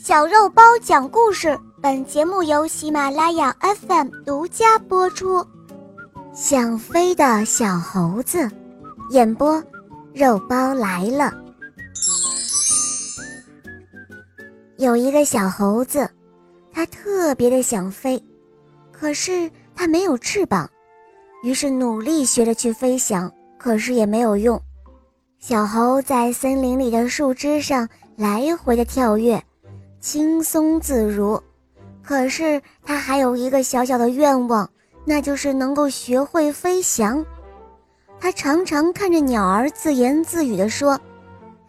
小肉包讲故事，本节目由喜马拉雅 FM 独家播出。想飞的小猴子，演播，肉包来了。有一个小猴子，它特别的想飞，可是它没有翅膀，于是努力学着去飞翔，可是也没有用。小猴在森林里的树枝上来回的跳跃。轻松自如，可是他还有一个小小的愿望，那就是能够学会飞翔。他常常看着鸟儿自言自语地说：“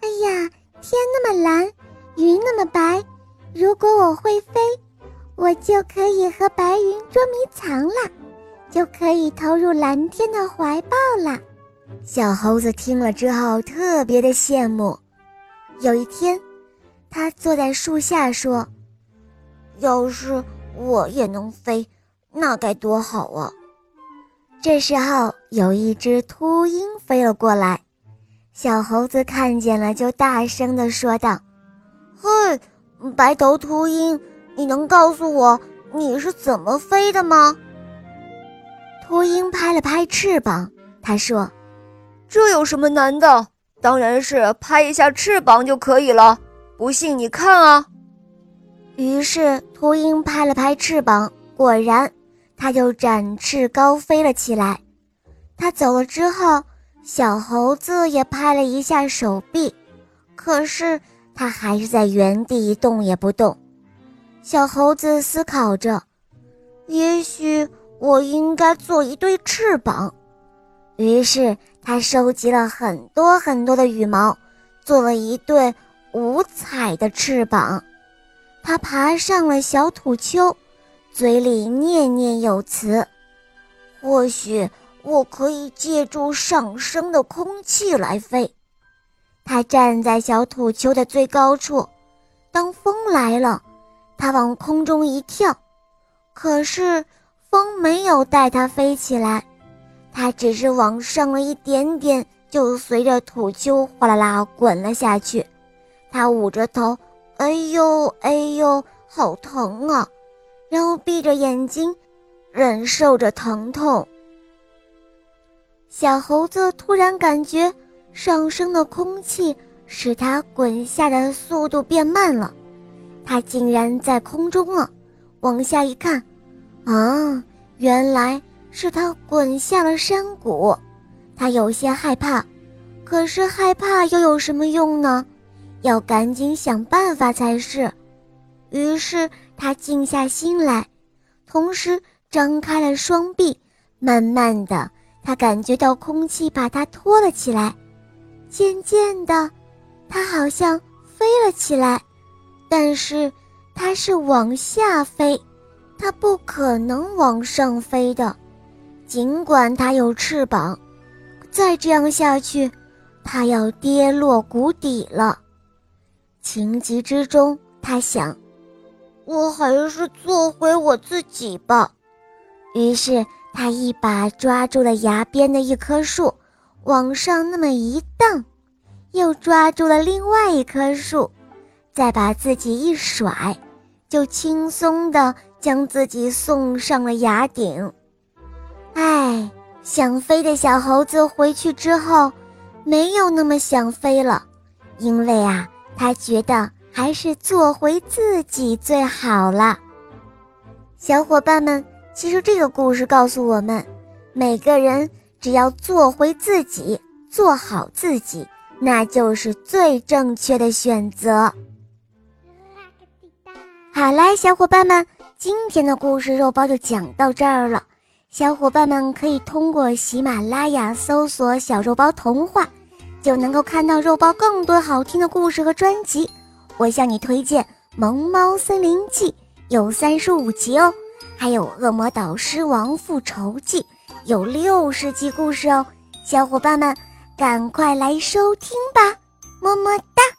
哎呀，天那么蓝，云那么白，如果我会飞，我就可以和白云捉迷藏了，就可以投入蓝天的怀抱了。”小猴子听了之后特别的羡慕。有一天。他坐在树下说：“要是我也能飞，那该多好啊！”这时候，有一只秃鹰飞了过来，小猴子看见了，就大声地说道：“嘿，白头秃鹰，你能告诉我你是怎么飞的吗？”秃鹰拍了拍翅膀，他说：“这有什么难的？当然是拍一下翅膀就可以了。”不信你看啊！于是秃鹰拍了拍翅膀，果然，它就展翅高飞了起来。它走了之后，小猴子也拍了一下手臂，可是它还是在原地一动也不动。小猴子思考着：也许我应该做一对翅膀。于是他收集了很多很多的羽毛，做了一对。五彩的翅膀，它爬上了小土丘，嘴里念念有词：“或许我可以借助上升的空气来飞。”它站在小土丘的最高处，当风来了，它往空中一跳，可是风没有带它飞起来，它只是往上了一点点，就随着土丘哗啦啦滚了下去。他捂着头，哎呦哎呦，好疼啊！然后闭着眼睛，忍受着疼痛。小猴子突然感觉上升的空气使它滚下的速度变慢了，它竟然在空中了。往下一看，啊，原来是它滚下了山谷。它有些害怕，可是害怕又有什么用呢？要赶紧想办法才是。于是他静下心来，同时张开了双臂。慢慢的，他感觉到空气把他托了起来。渐渐的，他好像飞了起来。但是他是往下飞，他不可能往上飞的。尽管他有翅膀，再这样下去，他要跌落谷底了。情急之中，他想：“我还是做回我自己吧。”于是他一把抓住了崖边的一棵树，往上那么一荡，又抓住了另外一棵树，再把自己一甩，就轻松地将自己送上了崖顶。哎，想飞的小猴子回去之后，没有那么想飞了，因为啊。他觉得还是做回自己最好了。小伙伴们，其实这个故事告诉我们，每个人只要做回自己，做好自己，那就是最正确的选择。好啦，小伙伴们，今天的故事肉包就讲到这儿了。小伙伴们可以通过喜马拉雅搜索“小肉包童话”。就能够看到肉包更多好听的故事和专辑。我向你推荐《萌猫森林记》，有三十五集哦，还有《恶魔导师王复仇记》，有六十集故事哦。小伙伴们，赶快来收听吧，么么哒。